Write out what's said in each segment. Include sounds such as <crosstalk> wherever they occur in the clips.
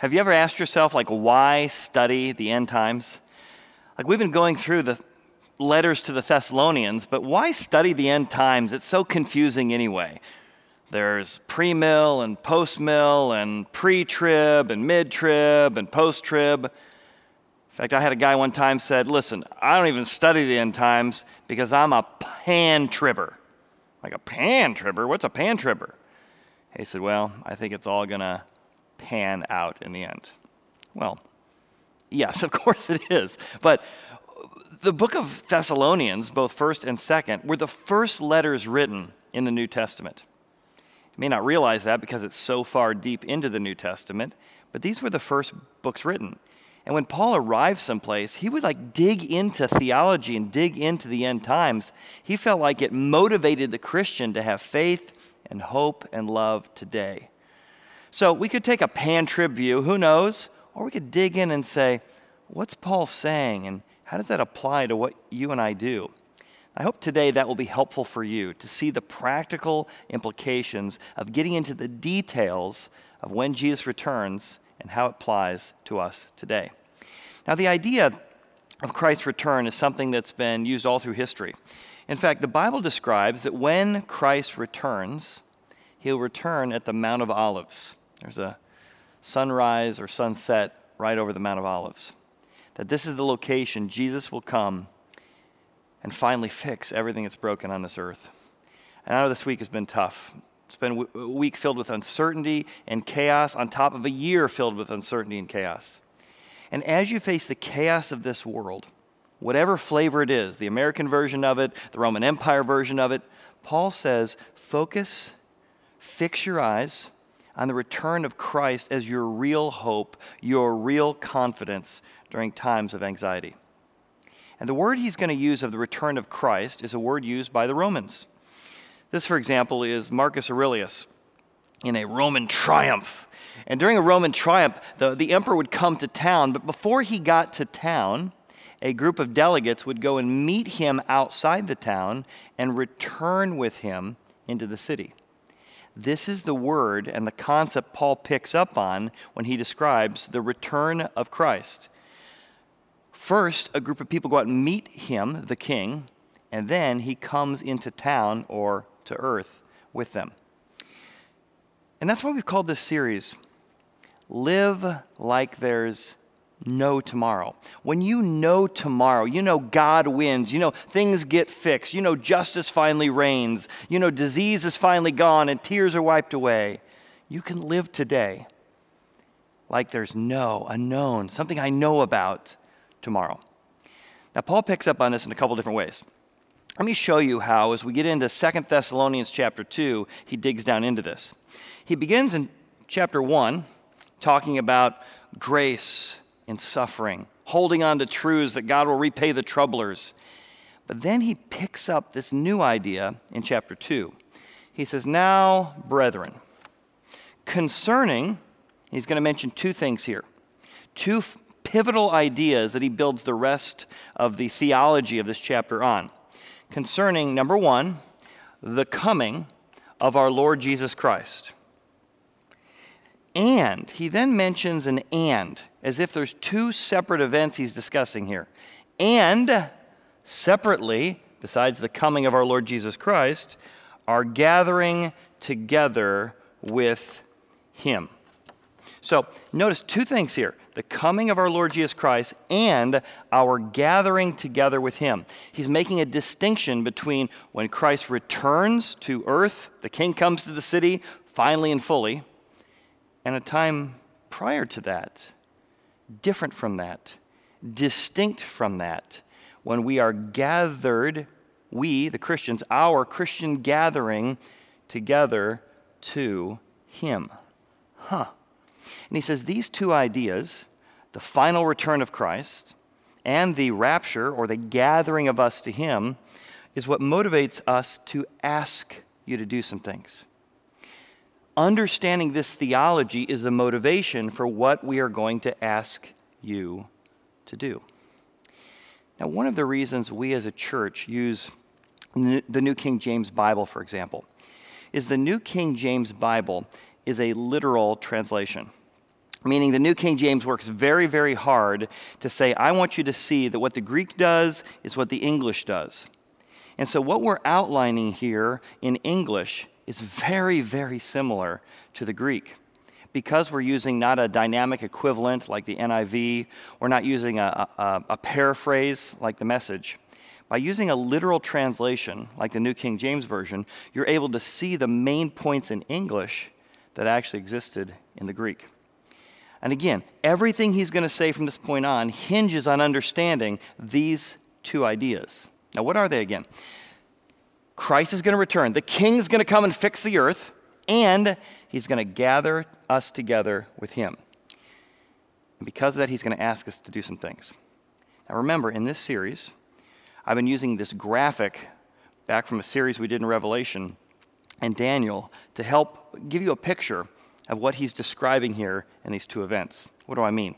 Have you ever asked yourself, like, why study the end times? Like, we've been going through the letters to the Thessalonians, but why study the end times? It's so confusing anyway. There's pre mill and post mill and pre trib and mid trib and post trib. In fact, I had a guy one time said, Listen, I don't even study the end times because I'm a pan tribber. Like a pan tribber? What's a pan tribber? He said, Well, I think it's all going to pan out in the end. Well, yes, <laughs> of course it is. But the book of Thessalonians, both first and second, were the first letters written in the New Testament. You may not realize that because it's so far deep into the New Testament, but these were the first books written. And when Paul arrived someplace, he would like dig into theology and dig into the end times. He felt like it motivated the Christian to have faith and hope and love today. So we could take a pan trib view, who knows? Or we could dig in and say, what's Paul saying and how does that apply to what you and I do? I hope today that will be helpful for you to see the practical implications of getting into the details of when Jesus returns and how it applies to us today. Now, the idea of Christ's return is something that's been used all through history. In fact, the Bible describes that when Christ returns, he'll return at the Mount of Olives. There's a sunrise or sunset right over the Mount of Olives. That this is the location Jesus will come and finally fix everything that's broken on this earth. And I know this week has been tough. It's been a week filled with uncertainty and chaos, on top of a year filled with uncertainty and chaos. And as you face the chaos of this world, whatever flavor it is the American version of it, the Roman Empire version of it Paul says, focus, fix your eyes on the return of Christ as your real hope, your real confidence during times of anxiety. And the word he's going to use of the return of Christ is a word used by the Romans. This, for example, is Marcus Aurelius in a Roman triumph. And during a Roman triumph, the, the emperor would come to town, but before he got to town, a group of delegates would go and meet him outside the town and return with him into the city. This is the word and the concept Paul picks up on when he describes the return of Christ. First, a group of people go out and meet him, the king, and then he comes into town or to earth with them. And that's why we've called this series Live Like There's No Tomorrow. When you know tomorrow, you know God wins, you know things get fixed, you know justice finally reigns, you know disease is finally gone and tears are wiped away, you can live today like there's no, unknown, something I know about tomorrow. Now, Paul picks up on this in a couple different ways. Let me show you how, as we get into Second Thessalonians chapter 2, he digs down into this. He begins in chapter 1 talking about grace in suffering, holding on to truths that God will repay the troublers. But then he picks up this new idea in chapter 2. He says, Now, brethren, concerning, he's going to mention two things here. Two pivotal ideas that he builds the rest of the theology of this chapter on concerning, number one, the coming of our Lord Jesus Christ. And he then mentions an and, as if there's two separate events he's discussing here. And separately, besides the coming of our Lord Jesus Christ, are gathering together with him. So notice two things here the coming of our Lord Jesus Christ and our gathering together with him. He's making a distinction between when Christ returns to earth, the king comes to the city finally and fully, and a time prior to that, different from that, distinct from that, when we are gathered, we, the Christians, our Christian gathering together to him. Huh. And he says these two ideas, the final return of Christ and the rapture or the gathering of us to him, is what motivates us to ask you to do some things. Understanding this theology is the motivation for what we are going to ask you to do. Now, one of the reasons we as a church use the New King James Bible, for example, is the New King James Bible is a literal translation. meaning the New King James works very, very hard to say, I want you to see that what the Greek does is what the English does. And so, what we're outlining here in English is very, very similar to the Greek. Because we're using not a dynamic equivalent like the NIV, we're not using a, a, a paraphrase like the message. By using a literal translation like the New King James Version, you're able to see the main points in English that actually existed in the Greek. And again, everything he's going to say from this point on hinges on understanding these two ideas. Now, what are they again? Christ is going to return. The king is going to come and fix the earth, and he's going to gather us together with him. And because of that, he's going to ask us to do some things. Now, remember, in this series, I've been using this graphic back from a series we did in Revelation and Daniel to help give you a picture of what he's describing here in these two events. What do I mean?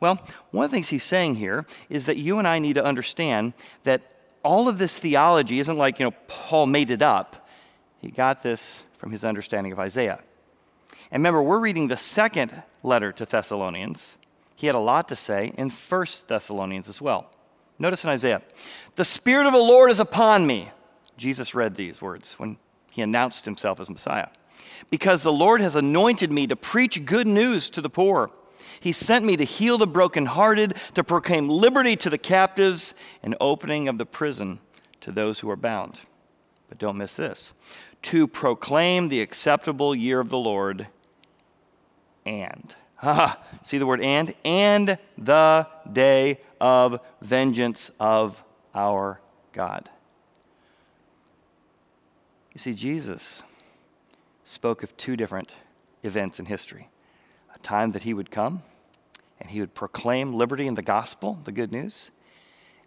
Well, one of the things he's saying here is that you and I need to understand that all of this theology isn't like, you know, Paul made it up. He got this from his understanding of Isaiah. And remember, we're reading the second letter to Thessalonians. He had a lot to say in First Thessalonians as well. Notice in Isaiah, the Spirit of the Lord is upon me. Jesus read these words when he announced himself as Messiah because the Lord has anointed me to preach good news to the poor. He sent me to heal the brokenhearted, to proclaim liberty to the captives, and opening of the prison to those who are bound. But don't miss this to proclaim the acceptable year of the Lord and. See the word and? And the day of vengeance of our God. You see, Jesus spoke of two different events in history time that he would come and he would proclaim liberty in the gospel, the good news,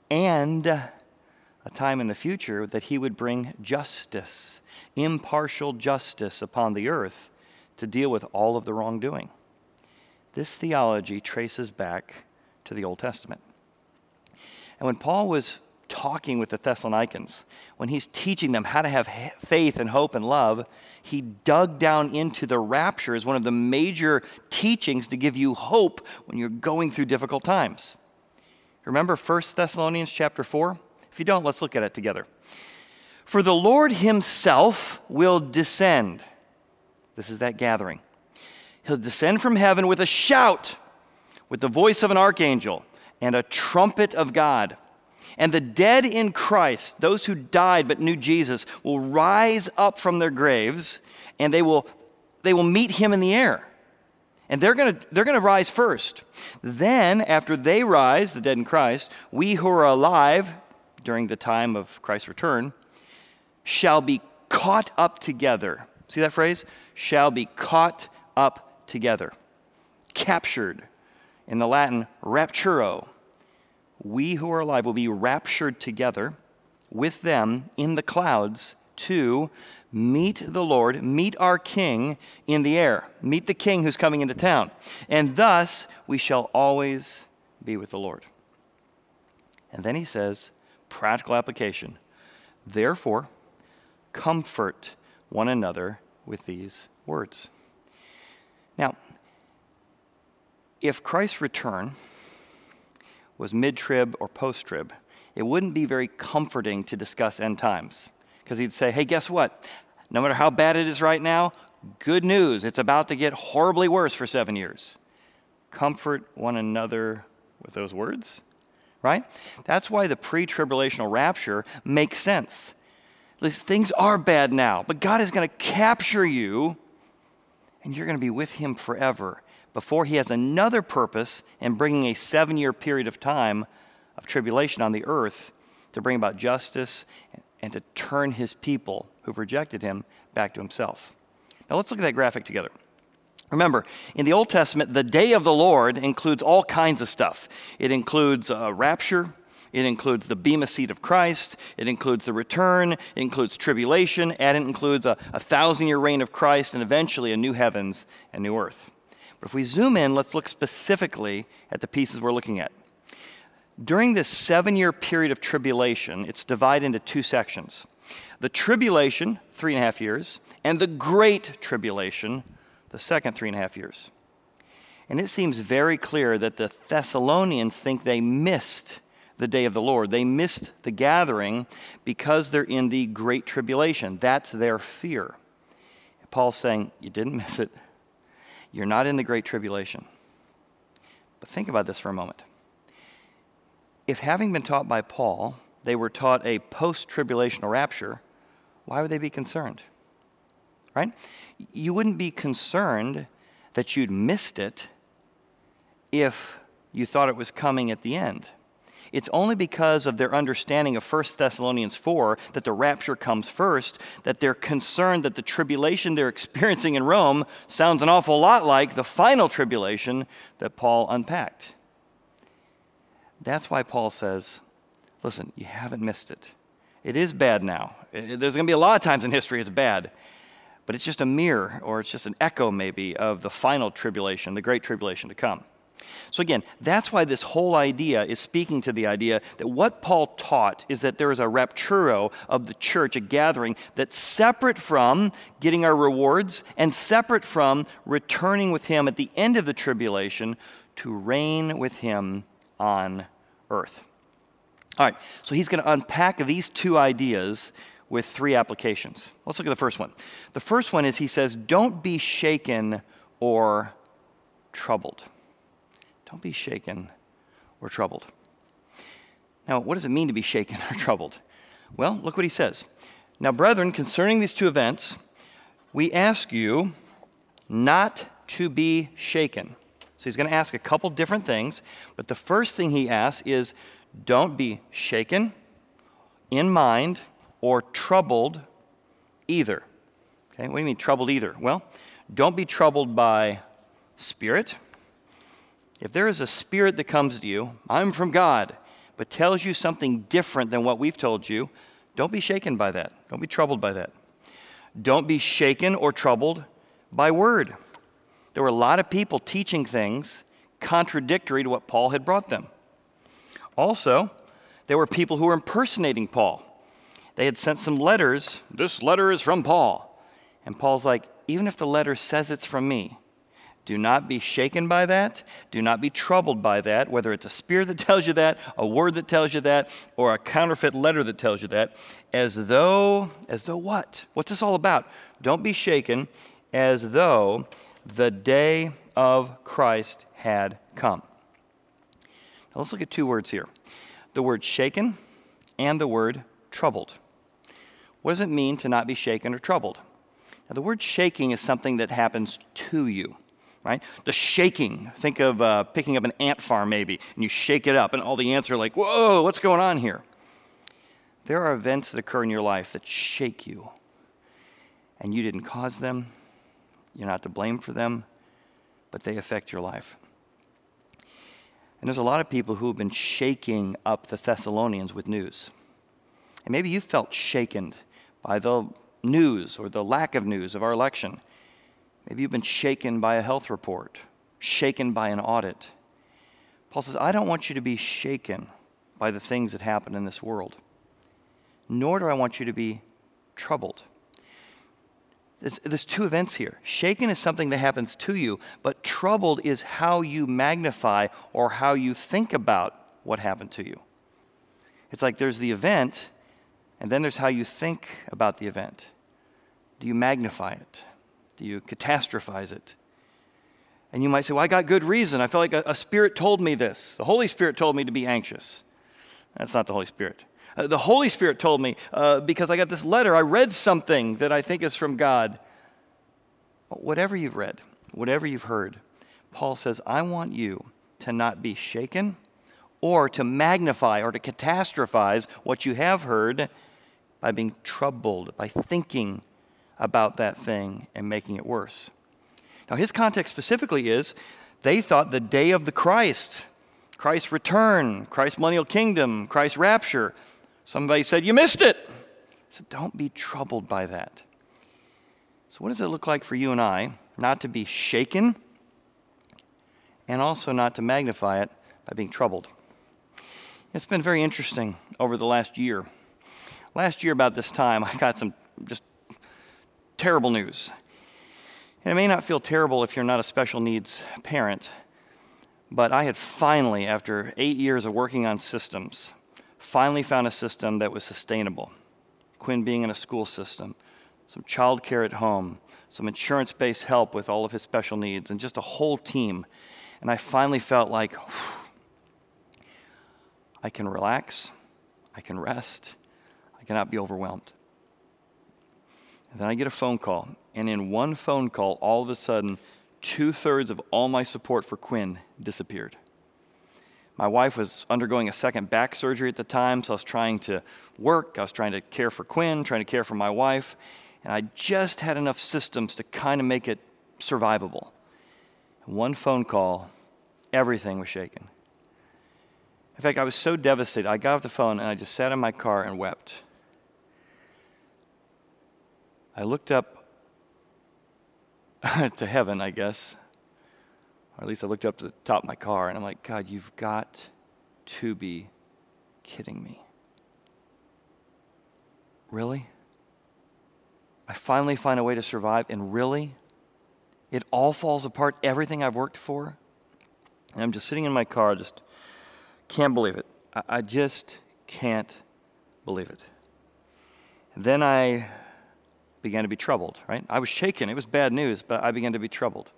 and a time in the future that he would bring justice, impartial justice upon the earth to deal with all of the wrongdoing. This theology traces back to the Old Testament. And when Paul was talking with the Thessalonians, when he's teaching them how to have faith and hope and love, he dug down into the rapture as one of the major teachings to give you hope when you're going through difficult times. Remember 1 Thessalonians chapter 4? If you don't, let's look at it together. For the Lord himself will descend. This is that gathering. He'll descend from heaven with a shout, with the voice of an archangel, and a trumpet of God and the dead in Christ, those who died but knew Jesus, will rise up from their graves and they will, they will meet him in the air. And they're going to they're going to rise first. Then, after they rise, the dead in Christ, we who are alive during the time of Christ's return shall be caught up together. See that phrase? Shall be caught up together. Captured. In the Latin, rapturo we who are alive will be raptured together with them in the clouds to meet the Lord, meet our King in the air, meet the King who's coming into town. And thus we shall always be with the Lord. And then he says, practical application. Therefore, comfort one another with these words. Now, if Christ's return was mid trib or post trib, it wouldn't be very comforting to discuss end times. Because he'd say, hey, guess what? No matter how bad it is right now, good news. It's about to get horribly worse for seven years. Comfort one another with those words, right? That's why the pre tribulational rapture makes sense. Things are bad now, but God is going to capture you and you're going to be with Him forever before he has another purpose in bringing a seven year period of time of tribulation on the earth to bring about justice and to turn his people who've rejected him back to himself. Now let's look at that graphic together. Remember, in the Old Testament, the day of the Lord includes all kinds of stuff. It includes uh, rapture, it includes the Bema seat of Christ, it includes the return, it includes tribulation, and it includes a, a thousand year reign of Christ and eventually a new heavens and new earth. But if we zoom in, let's look specifically at the pieces we're looking at. During this seven year period of tribulation, it's divided into two sections the tribulation, three and a half years, and the great tribulation, the second three and a half years. And it seems very clear that the Thessalonians think they missed the day of the Lord. They missed the gathering because they're in the great tribulation. That's their fear. Paul's saying, You didn't miss it. You're not in the great tribulation. But think about this for a moment. If having been taught by Paul, they were taught a post tribulational rapture, why would they be concerned? Right? You wouldn't be concerned that you'd missed it if you thought it was coming at the end. It's only because of their understanding of 1 Thessalonians 4 that the rapture comes first that they're concerned that the tribulation they're <laughs> experiencing in Rome sounds an awful lot like the final tribulation that Paul unpacked. That's why Paul says, listen, you haven't missed it. It is bad now. There's going to be a lot of times in history it's bad, but it's just a mirror or it's just an echo, maybe, of the final tribulation, the great tribulation to come. So, again, that's why this whole idea is speaking to the idea that what Paul taught is that there is a rapturo of the church, a gathering that's separate from getting our rewards and separate from returning with him at the end of the tribulation to reign with him on earth. All right, so he's going to unpack these two ideas with three applications. Let's look at the first one. The first one is he says, Don't be shaken or troubled. Don't be shaken or troubled. Now, what does it mean to be shaken <laughs> or troubled? Well, look what he says. Now, brethren, concerning these two events, we ask you not to be shaken. So he's going to ask a couple different things, but the first thing he asks is don't be shaken in mind or troubled either. Okay, what do you mean troubled either? Well, don't be troubled by spirit if there is a spirit that comes to you, I'm from God, but tells you something different than what we've told you, don't be shaken by that. Don't be troubled by that. Don't be shaken or troubled by word. There were a lot of people teaching things contradictory to what Paul had brought them. Also, there were people who were impersonating Paul. They had sent some letters. This letter is from Paul. And Paul's like, even if the letter says it's from me, do not be shaken by that. Do not be troubled by that, whether it's a spirit that <laughs> tells you that, a word that tells you that, or a counterfeit letter that tells you that, as though, as though what? What's this all about? Don't be shaken as though the day of Christ had come. Now let's look at two words here the word shaken and the word troubled. What does it mean to not be shaken or troubled? Now, the word shaking is something that happens to you right? The shaking. Think of uh, picking up an ant farm, maybe, and you shake it up, and all the ants are like, whoa, what's going on here? There are events that occur in your life that shake you, and you didn't cause them. You're not to blame for them, but they affect your life. And there's a lot of people who have been shaking up the Thessalonians with news. And maybe you felt shaken by the news or the lack of news of our election. Maybe you've been shaken by a health report, shaken by an audit. Paul says, I don't want you to be shaken by the things that happen in this world, nor do I want you to be troubled. There's, there's, two events here. Shaken is something that happens to you, but troubled is how you magnify or how you think about what happened to you. It's like there's the event, and then there's how you think about the event. Do you magnify it? Do you catastrophize it? And you might say, Well, I got good reason. I feel like a, a spirit told me this. The Holy Spirit told me to be anxious. That's not the Holy Spirit. Uh, the Holy Spirit told me uh, because I got this letter. I read something that I think is from God. Whatever you've read, whatever you've heard, Paul says, I want you to not be shaken or to magnify or to catastrophize what you have heard by being troubled, by thinking about that thing and making it worse. Now, his context specifically is they thought the day of the Christ, Christ's return, Christ's millennial kingdom, Christ's rapture. Somebody said, You missed it. I said, Don't be troubled by that. So, what does it look like for you and I not to be shaken and also not to magnify it by being troubled? It's been very interesting over the last year. Last year, about this time, <laughs> I got some just terrible news. And it may not feel terrible if you're not a special needs parent, but I had finally, after eight years of working on systems, finally found a system that was sustainable. Quinn being in a school system, some childcare at home, some insurance based help with all of his special needs, and just a whole team. And I finally felt like I can relax, I can rest, I cannot be overwhelmed. And then I get a phone call, and in one phone call, all of a sudden, two thirds of all my support for Quinn disappeared. My wife was undergoing a second back surgery at the time, so I was trying to work, I was trying to care for Quinn, trying to care for my wife, and I just had enough systems to kind of make it survivable. one phone call, everything was shaken. In fact, I was so devastated, I got off the phone and I just sat in my car and wept. I looked up <laughs> to heaven, I guess, or at least I looked up to the top of my car, and I'm like, God, you've got to be kidding me. Really? I finally find a way to survive, and really? It all falls apart, everything I've worked for? And I'm just sitting in my car, just can't believe it. I, just can't believe it. Then I began to be troubled, right? I was shaken. It was bad news, but I began to be troubled.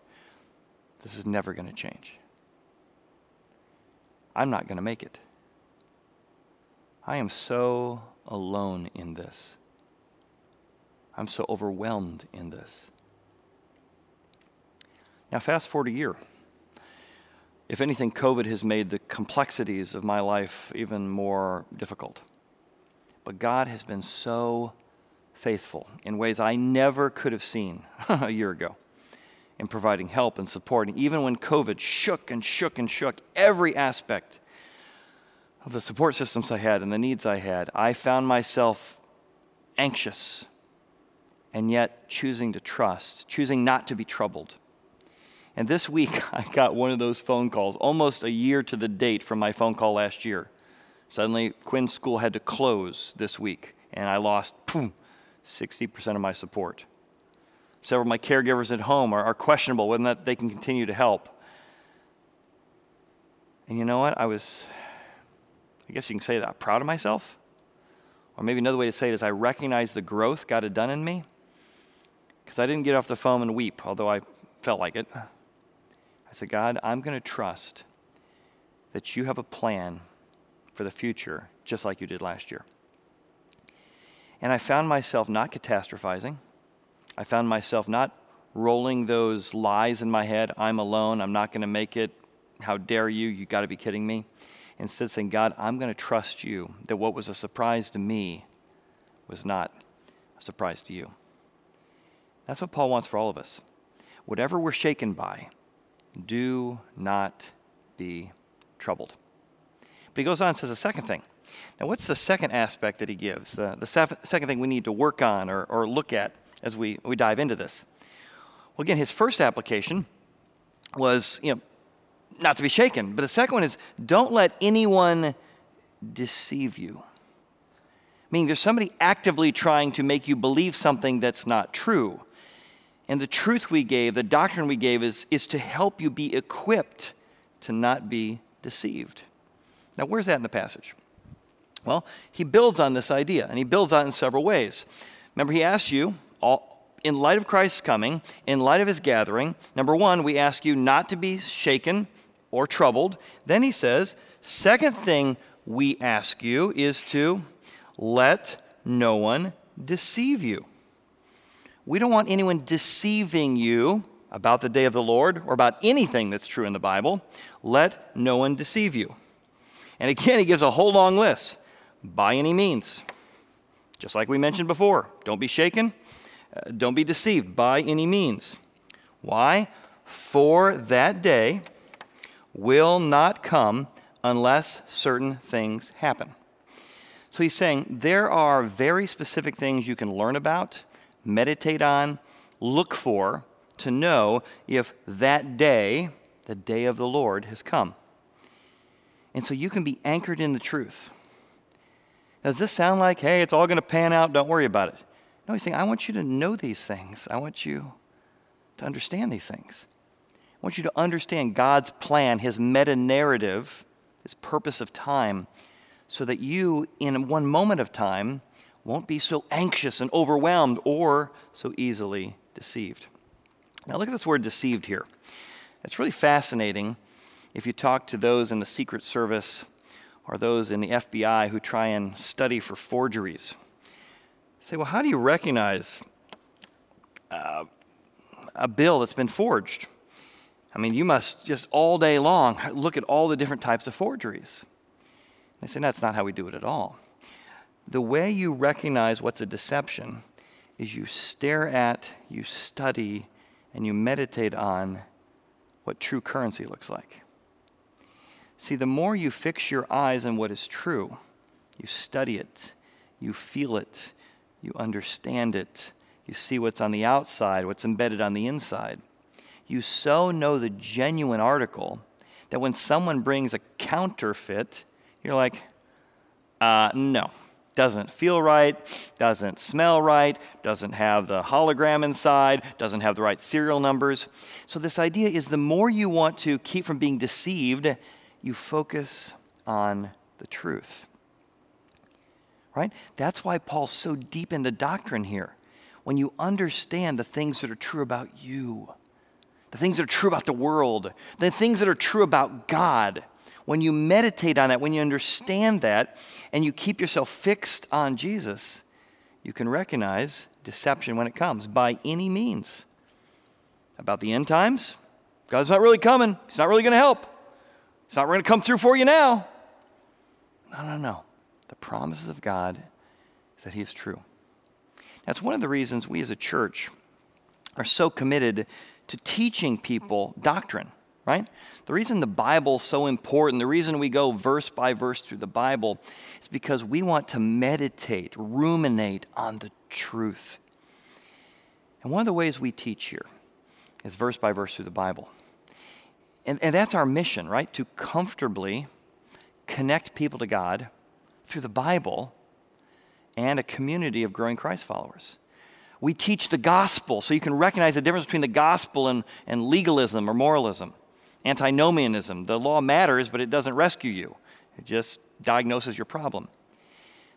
This is never going to change. I'm not going to make it. I am so alone in this. I'm so overwhelmed in this. Now, fast forward a year. If anything, COVID has made the complexities of my life even more difficult. But God has been so faithful in ways I never could have seen <laughs> a year ago in providing help and support. And even when COVID shook and shook and shook every aspect of the support systems I had and the needs I had, I found myself anxious and yet choosing to trust, choosing not to be troubled. And this week, <laughs> I got one of those phone calls, almost a year to the date from my phone call last year. Suddenly, Quinn's school had to close this week, and I lost 60% of my support. Several of my caregivers at home are, are questionable whether or they can continue to help. And you know what? I was, I guess you can say that I'm proud of myself. Or maybe another way to say it is I recognize the growth God had done in me because I didn't get off the phone and weep, although I felt like it. I said, God, I'm going to trust that you have a plan for the future, just like you did last year. And I found myself not catastrophizing. I found myself not rolling those lies in my head I'm alone, I'm not going to make it, how dare you, you got to be kidding me. Instead, saying, God, I'm going to trust you that what was a surprise to me was not a surprise to you. That's what Paul wants for all of us. Whatever we're shaken by, do not be troubled. But he goes on and says a second thing. Now, what's the second aspect that he gives? The, second thing we need to work on or, or look at as we, we dive into this? Well, again, his first application was, you know, not to be shaken. But the second one is don't let anyone deceive you. Meaning there's somebody actively trying to make you believe something that's not true. And the truth we gave, the doctrine we gave, is, is to help you be equipped to not be deceived. Now, where's that in the passage? Well, he builds on this idea, and he builds on it in several ways. Remember, he asks you, all, in light of Christ's coming, in light of his gathering, number one, we ask you not to be shaken or troubled. Then he says, second thing we ask you is to let no one deceive you. We don't want anyone deceiving you about the day of the Lord or about anything that's true in the Bible. Let no one deceive you. And again, he gives a whole long list by any means. Just like we mentioned before, don't be shaken, uh, don't be deceived by any means. Why? For that day will not come unless certain things happen. So he's saying there are very specific things you can learn about meditate on, look for, to know if that day, the day of the Lord, has come. And so you can be anchored in the truth. Does this sound like, hey, it's all going to pan out, don't worry about it? No, he's saying, I want you to know these things. I want you to understand these things. I want you to understand God's plan, His meta narrative, His purpose of time, so that you, in one moment of time, won't be so anxious and overwhelmed or so easily deceived. Now, look at this word deceived here. It's really fascinating if you talk to those in the Secret Service or those in the FBI who try and study for forgeries. Say, well, how do you recognize uh, a bill that's been forged? I mean, you must just all day long look at all the different types of forgeries. They say, that's not how we do it at all. The way you recognize what's a deception is you stare at, you study, and you meditate on what true currency looks like. See, the more you fix your eyes on what is true, you study it, you feel it, you understand it, you see what's on the outside, what's embedded on the inside. You so know the genuine article that when someone brings a counterfeit, you're like, uh, no, doesn't feel right, doesn't smell right, doesn't have the hologram inside, doesn't have the right serial numbers. So, this idea is the more you want to keep from being deceived, you focus on the truth. Right? That's why Paul's so deep into doctrine here. When you understand the things that are true about you, the things that are true about the world, the things that are true about God, when you meditate on that, when you understand that, and you keep yourself fixed on Jesus, you can recognize deception when it comes by any means. About the end times, God's not really coming, He's not really going to help, He's not going to come through for you now. No, no, no. The promises of God is that He is true. That's one of the reasons we as a church are so committed to teaching people doctrine right? The reason the Bible's so important, the reason we go verse by verse through the Bible, is because we want to meditate, ruminate on the truth. And one of the ways we teach here is verse by verse through the Bible. And, and that's our mission, right? To comfortably connect people to God through the Bible and a community of growing Christ followers. We teach the gospel so you can recognize the difference between the gospel and, and legalism or moralism antinomianism. The law matters, but it doesn't rescue you, it just diagnoses your problem.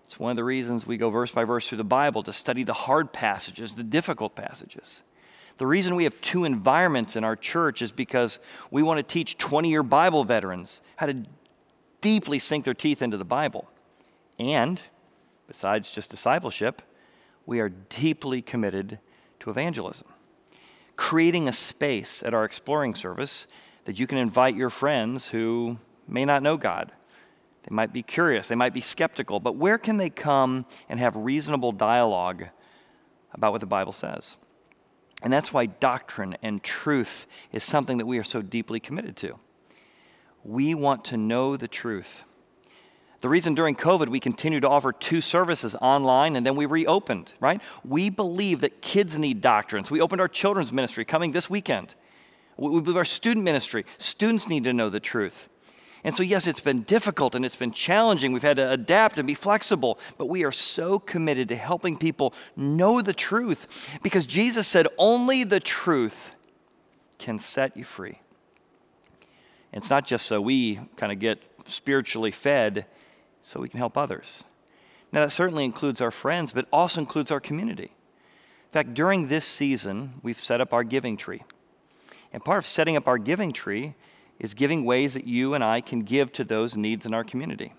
It's one of the reasons we go verse by verse through the Bible to study the hard passages, the difficult passages. The reason we have two environments in our church is because we want to teach 20 year Bible veterans how to deeply sink their teeth into the Bible. And, besides just discipleship, we are deeply committed to evangelism. Creating a space at our exploring service that you can invite your friends who may not know God. They might be curious, they might be skeptical, but where can they come and have reasonable dialogue about what the Bible says? And that's why doctrine and truth is something that we are so deeply committed to. We want to know the truth. The reason during COVID we continued to offer two services online and then we reopened, right? We believe that kids need doctrines. We opened our children's ministry coming this weekend. We believe our student ministry, students need to know the truth. And so, yes, it's been difficult and it's been challenging. We've had to adapt and be flexible, but we are so committed to helping people know the truth because Jesus said only the truth can set you free. It's not just so we kind of get spiritually fed, so we can help others. Now, that certainly includes our friends, but also includes our community. In fact, during this season, we've set up our giving tree. And part of setting up our giving tree is giving ways that you and I can give to those needs in our community.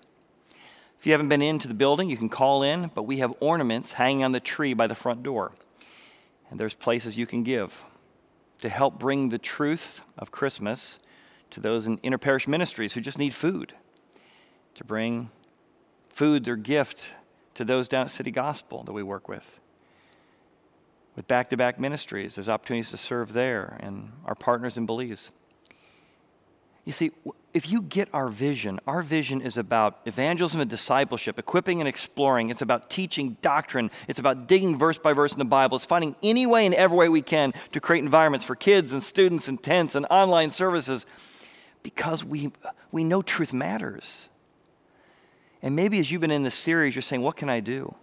If you haven't been into the building, you can call in, but we have ornaments hanging on the tree by the front door. And there's places you can give to help bring the truth of Christmas to those in interparish ministries who just need food, to bring food or gift to those down at City Gospel that we work with with Back2Back ministries. There's opportunities to serve there and our partners in Belize. You see, if you get our vision, our vision is about evangelism and discipleship, equipping and exploring. It's about teaching doctrine. It's about digging verse by verse in the Bible. It's finding any way and every way we can to create environments for kids and students and tents and online services because we, we know truth matters. And maybe as you've been in this series, you're saying, What can I do?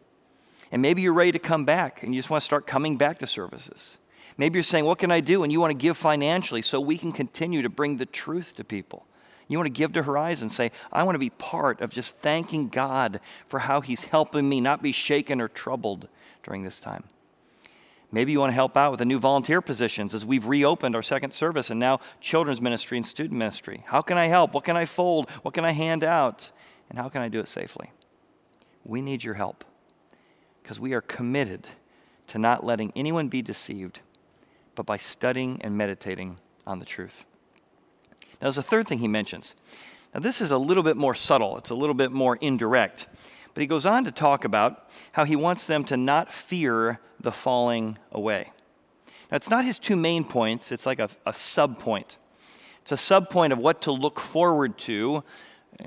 And maybe you're ready to come back and you just want to start coming back to services. Maybe you're saying, What can I do? And you want to give financially so we can continue to bring the truth to people. You want to give to Horizon, say, I want to be part of just thanking God for how He's helping me not be shaken or troubled during this time. Maybe you want to help out with the new volunteer positions as we've reopened our second service and now children's ministry and student ministry. How can I help? What can I fold? What can I hand out? And how can I do it safely? We need your help because we are committed to not letting anyone be deceived, but by studying and meditating on the truth. Now, there's a third thing he mentions. Now, this is a little bit more subtle, it's a little bit more indirect. But he goes on to talk about how he wants them to not fear the falling away. Now, it's not his two main points, it's like a, a sub point. It's a sub point of what to look forward to,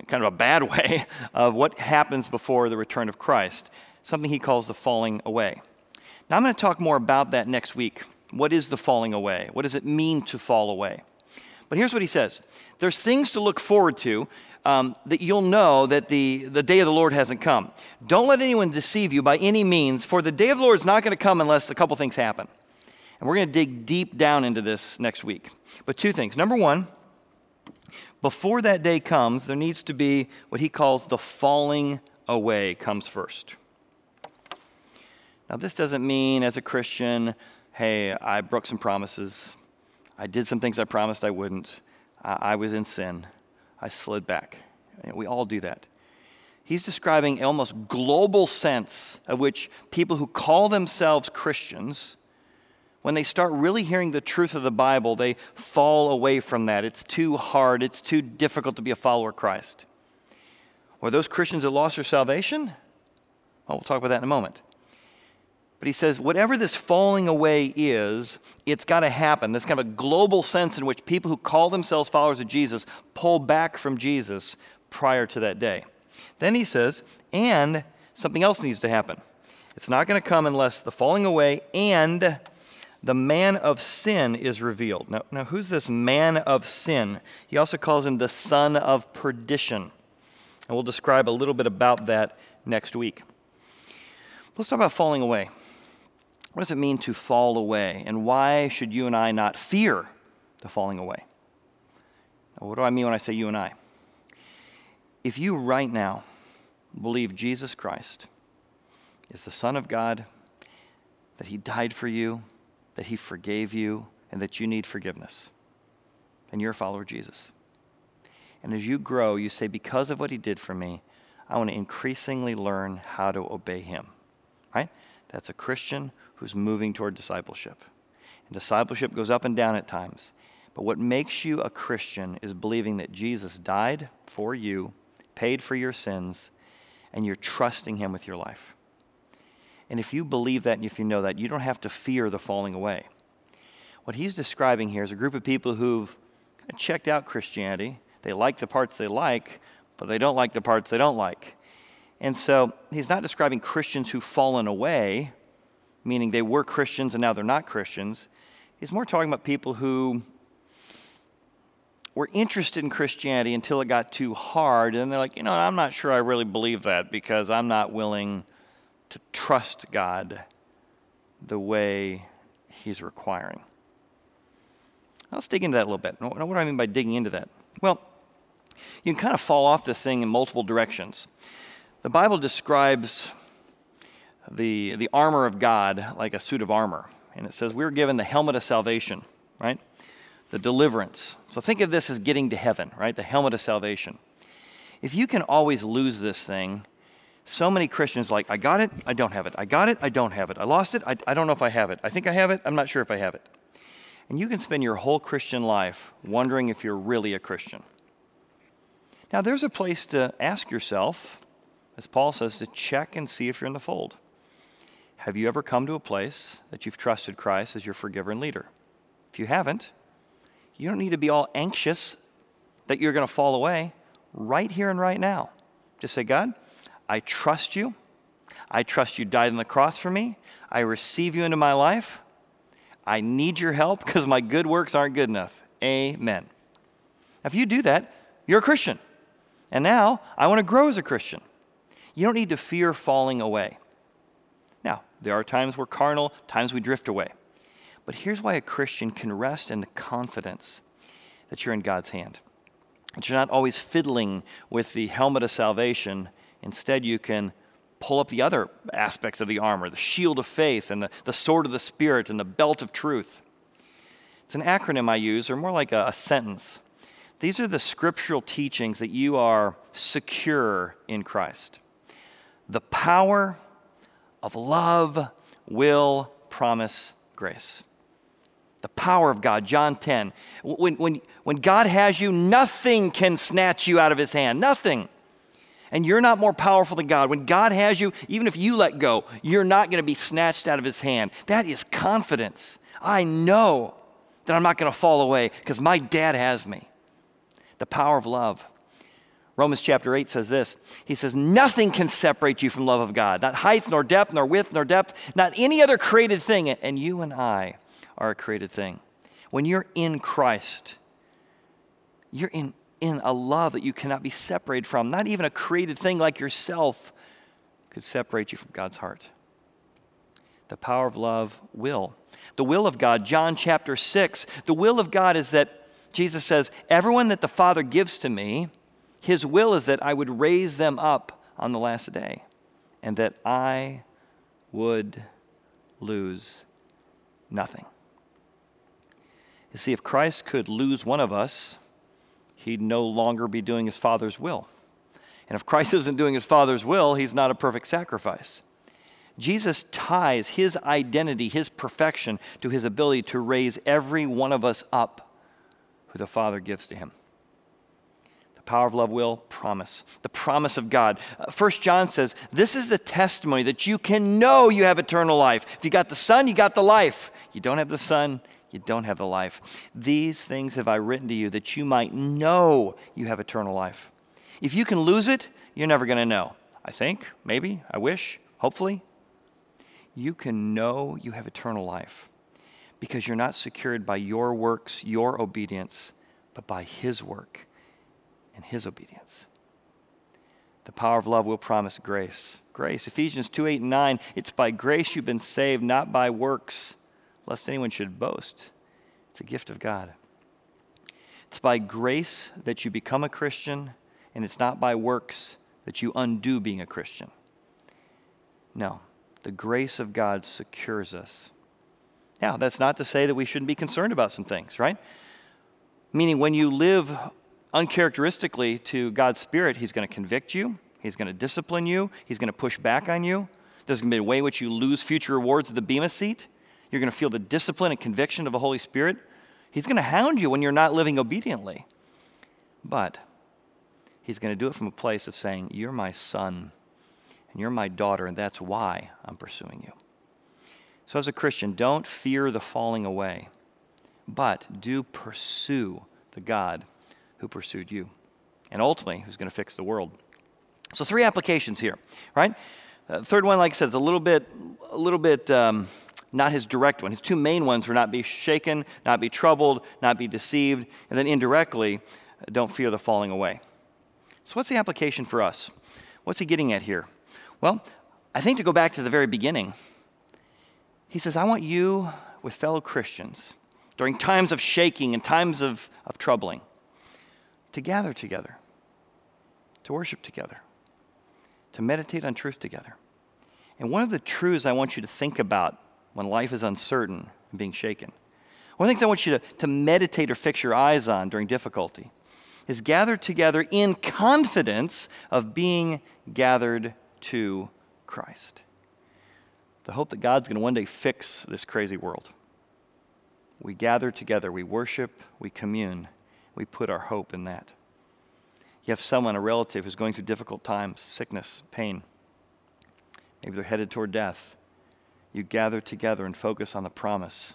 kind of a bad <laughs> way, of what happens before the return of Christ, something he calls the falling away. Now, I'm going to talk more about that next week. What is the falling away? What does it mean to fall away? But here's what he says there's things to look forward to um, that you'll know that the, the day of the Lord hasn't come. Don't let anyone deceive you by any means, for the day of the Lord is not going to come unless a couple things happen. And we're going to dig deep down into this next week. But two things. Number one, before that day comes, there needs to be what he calls the falling away comes first. Now, this doesn't mean as a Christian, hey, I broke some promises. I did some things I promised I wouldn't. I, I was in sin. I slid back. We all do that. He's describing almost global sense of which people who call themselves Christians, when they start really hearing the truth of the Bible, they fall away from that. It's too hard, it's too difficult to be a follower of Christ. Or those Christians that lost their salvation? Well, we'll talk about that in a moment. But he says, whatever this falling away is, it's got to happen. There's kind of a global sense in which people who call themselves followers of Jesus pull back from Jesus prior to that day. Then he says, and something else needs to happen. It's not going to come unless the falling away and the man of sin is revealed. Now, now, who's this man of sin? He also calls him the son of perdition. And we'll describe a little bit about that next week. Let's talk about falling away. What does it mean to fall away? And why should you and I not fear the falling away? Now, what do I mean when I say you and I? If you right now believe Jesus Christ is the Son of God, that He died for you, that He forgave you, and that you need forgiveness, then you're a follower of Jesus. And as you grow, you say, Because of what He did for me, I want to increasingly learn how to obey Him. Right? That's a Christian who's moving toward discipleship. And discipleship goes up and down at times. But what makes you a Christian is believing that Jesus died for you, paid for your sins, and you're trusting him with your life. And if you believe that and if you know that, you don't have to fear the falling away. What he's describing here is a group of people who've checked out Christianity. They like the parts they like, but they don't like the parts they don't like. And so he's not describing Christians who've fallen away, meaning they were Christians and now they're not Christians. He's more talking about people who were interested in Christianity until it got too hard. And they're like, you know, I'm not sure I really believe that because I'm not willing to trust God the way He's requiring. Let's dig into that a little bit. What do I mean by digging into that? Well, you can kind of fall off this thing in multiple directions. The Bible describes the, the armor of God like a suit of armor. And it says we're given the helmet of salvation, right? The deliverance. So think of this as getting to heaven, right? The helmet of salvation. If you can always lose this thing, so many Christians like, I got it, I don't have it. I got it, I don't have it. I lost it, I, I don't know if I have it. I think I have it, I'm not sure if I have it. And you can spend your whole Christian life wondering if you're really a Christian. Now, there's a place to ask yourself, as Paul says, to check and see if you're in the fold. Have you ever come to a place that you've trusted Christ as your forgiver and leader? If you haven't, you don't need to be all anxious that you're going to fall away right here and right now. Just say, God, I trust you. I trust you died on the cross for me. I receive you into my life. I need your help because my good works aren't good enough. Amen. If you do that, you're a Christian. And now I want to grow as a Christian. You don't need to fear falling away. There are times we're carnal, times we drift away. But here's why a Christian can rest in the confidence that you're in God's hand. That you're not always fiddling with the helmet of salvation. Instead, you can pull up the other aspects of the armor the shield of faith, and the, the sword of the Spirit, and the belt of truth. It's an acronym I use, or more like a, a sentence. These are the scriptural teachings that you are secure in Christ. The power of love, will, promise, grace. The power of God, John 10. When, when, when God has you, nothing can snatch you out of his hand. Nothing. And you're not more powerful than God. When God has you, even if you let go, you're not going to be snatched out of his hand. That is confidence. I know that I'm not going to fall away because my dad has me. The power of love. Romans chapter 8 says this He says, Nothing can separate you from love of God, not height, nor depth, nor width, nor depth, not any other created thing. And you and I are a created thing. When you're in Christ, you're in, in a love that you cannot be separated from. Not even a created thing like yourself could separate you from God's heart. The power of love will. The will of God, John chapter 6, the will of God is that Jesus says, Everyone that the Father gives to me, his will is that I would raise them up on the last day and that I would lose nothing. You see, if Christ could lose one of us, he'd no longer be doing his Father's will. And if Christ <laughs> isn't doing his Father's will, he's not a perfect sacrifice. Jesus ties his identity, his perfection, to his ability to raise every one of us up who the Father gives to him. Power of love will promise, the promise of God. Uh, First John says, This is the testimony that you can know you have eternal life. If you got the Son, you got the life. You don't have the Son, you don't have the life. These things have I written to you that you might know you have eternal life. If you can lose it, you're never going to know. I think, maybe, I wish, hopefully. You can know you have eternal life because you're not secured by your works, your obedience, but by His work and His obedience. The power of love will promise grace. Grace. Ephesians 2 8 and 9. It's by grace you've been saved, not by works lest anyone should boast. It's a gift of God. It's by grace that you become a Christian, and it's not by works that you undo being a Christian. No, the grace of God secures us. Now, that's not to say that we shouldn't be concerned about some things, right? Meaning, when you live uncharacteristically to God's Spirit, He's going to convict you, He's going to discipline you, He's going to push back on you. There's going to be a way in which you lose future rewards at the Bema seat. You're going to feel the discipline and conviction of the Holy Spirit. He's going to hound you when you're not living obediently. But He's going to do it from a place of saying, You're my son and you're my daughter, and that's why I'm pursuing you. So, as a Christian, don't fear the falling away, but do pursue the God who pursued you and ultimately who's going to fix the world. So, three applications here, right? Uh, third one, like I said, is a little bit, a little bit um, not his direct one. His two main ones were not be shaken, not be troubled, not be deceived, and then indirectly, don't fear the falling away. So, what's the application for us? What's he getting at here? Well, I think to go back to the very beginning, he says, I want you with fellow Christians during times of shaking and times of, of troubling to gather together, to worship together, to meditate on truth together. And one of the truths I want you to think about when life is uncertain and being shaken. One of the things I want you to, to meditate or fix your eyes on during difficulty is gather together in confidence of being gathered to Christ. The hope that God's going to one day fix this crazy world. We gather together, we worship, we commune, we put our hope in that. You have someone, a relative, who's going through difficult times, sickness, pain. Maybe they're headed toward death you gather together and focus on the promise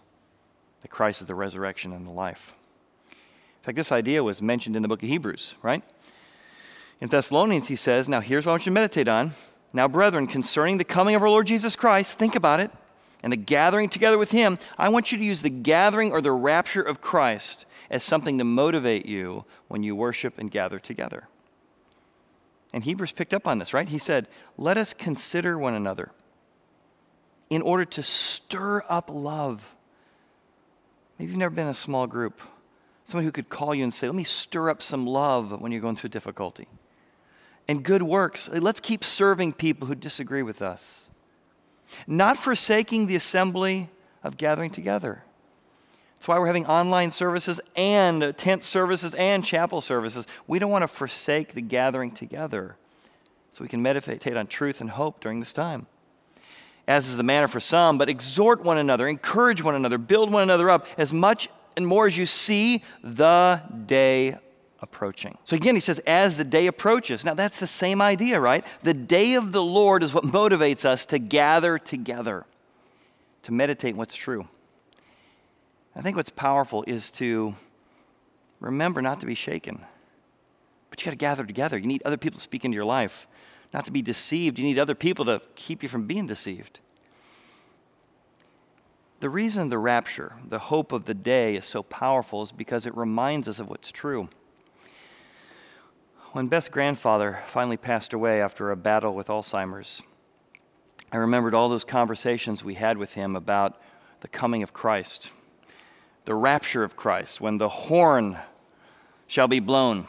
that Christ is the resurrection and the life. In fact, this idea was mentioned in the book of Hebrews, right? In Thessalonians, he says, Now here's what I want you to meditate on. Now, brethren, concerning the coming of our Lord Jesus Christ, think about it, and the gathering together with him, I want you to use the gathering or the rapture of Christ as something to motivate you when you worship and gather together. And Hebrews picked up on this, right? He said, Let us consider one another in order to stir up love Maybe you've never been in a small group. Someone who could call you and say, Let me stir up some love when you're going through difficulty. And good works. Let's keep serving people who disagree with us. Not forsaking the assembly of gathering together. That's why we're having online services and tent services and chapel services. We don't want to forsake the gathering together so we can meditate on truth and hope during this time. As is the manner for some, but exhort one another, encourage one another, build one another up as much and more as you see the day approaching. So again, he says, as the day approaches. Now that's the same idea, right? The day of the Lord is what motivates us to gather together, to meditate what's true. I think what's powerful is to remember not to be shaken. But you got to gather together. You need other people to speak into your life not to be deceived. You need other people to keep you from being deceived. The reason the rapture, the hope of the day, is so powerful is because it reminds us of what's true. When Beth's grandfather finally passed away after a battle with Alzheimer's, I remembered all those conversations we had with him about the coming of Christ, the rapture of Christ, when the horn shall be blown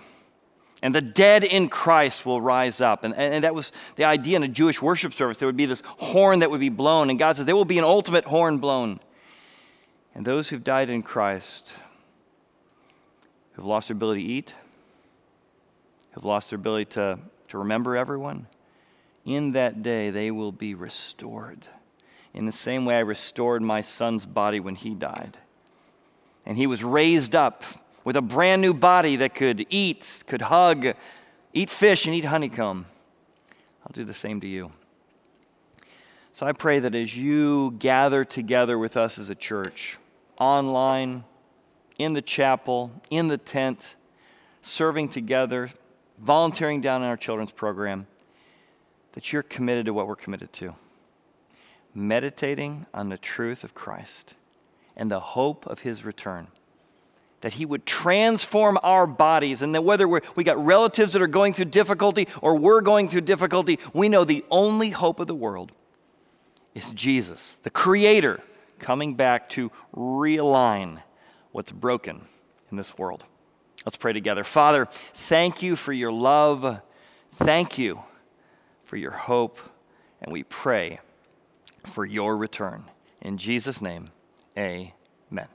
and the dead in Christ will rise up. And, and, that was the idea in a Jewish worship service. There would be this horn that would be blown, and God says there will be an ultimate horn blown. And those who've died in Christ, who've lost their ability to eat, who've lost their ability to, to remember everyone, in that day they will be restored. In the same way I restored my son's body when he died. And he was raised up with a brand new body that could eat, could hug, eat fish, and eat honeycomb. I'll do the same to you. So I pray that as you gather together with us as a church, online, in the chapel, in the tent, serving together, volunteering down in our children's program, that you're committed to what we're committed to. Meditating on the truth of Christ and the hope of his return that He would transform our bodies, and that whether we got relatives that are going through difficulty or we're going through difficulty, we know the only hope of the world is Jesus, the Creator, coming back to realign what's broken in this world. Let's pray together. Father, thank you for your love. Thank you for your hope. And we pray for your return. In Jesus' name, amen.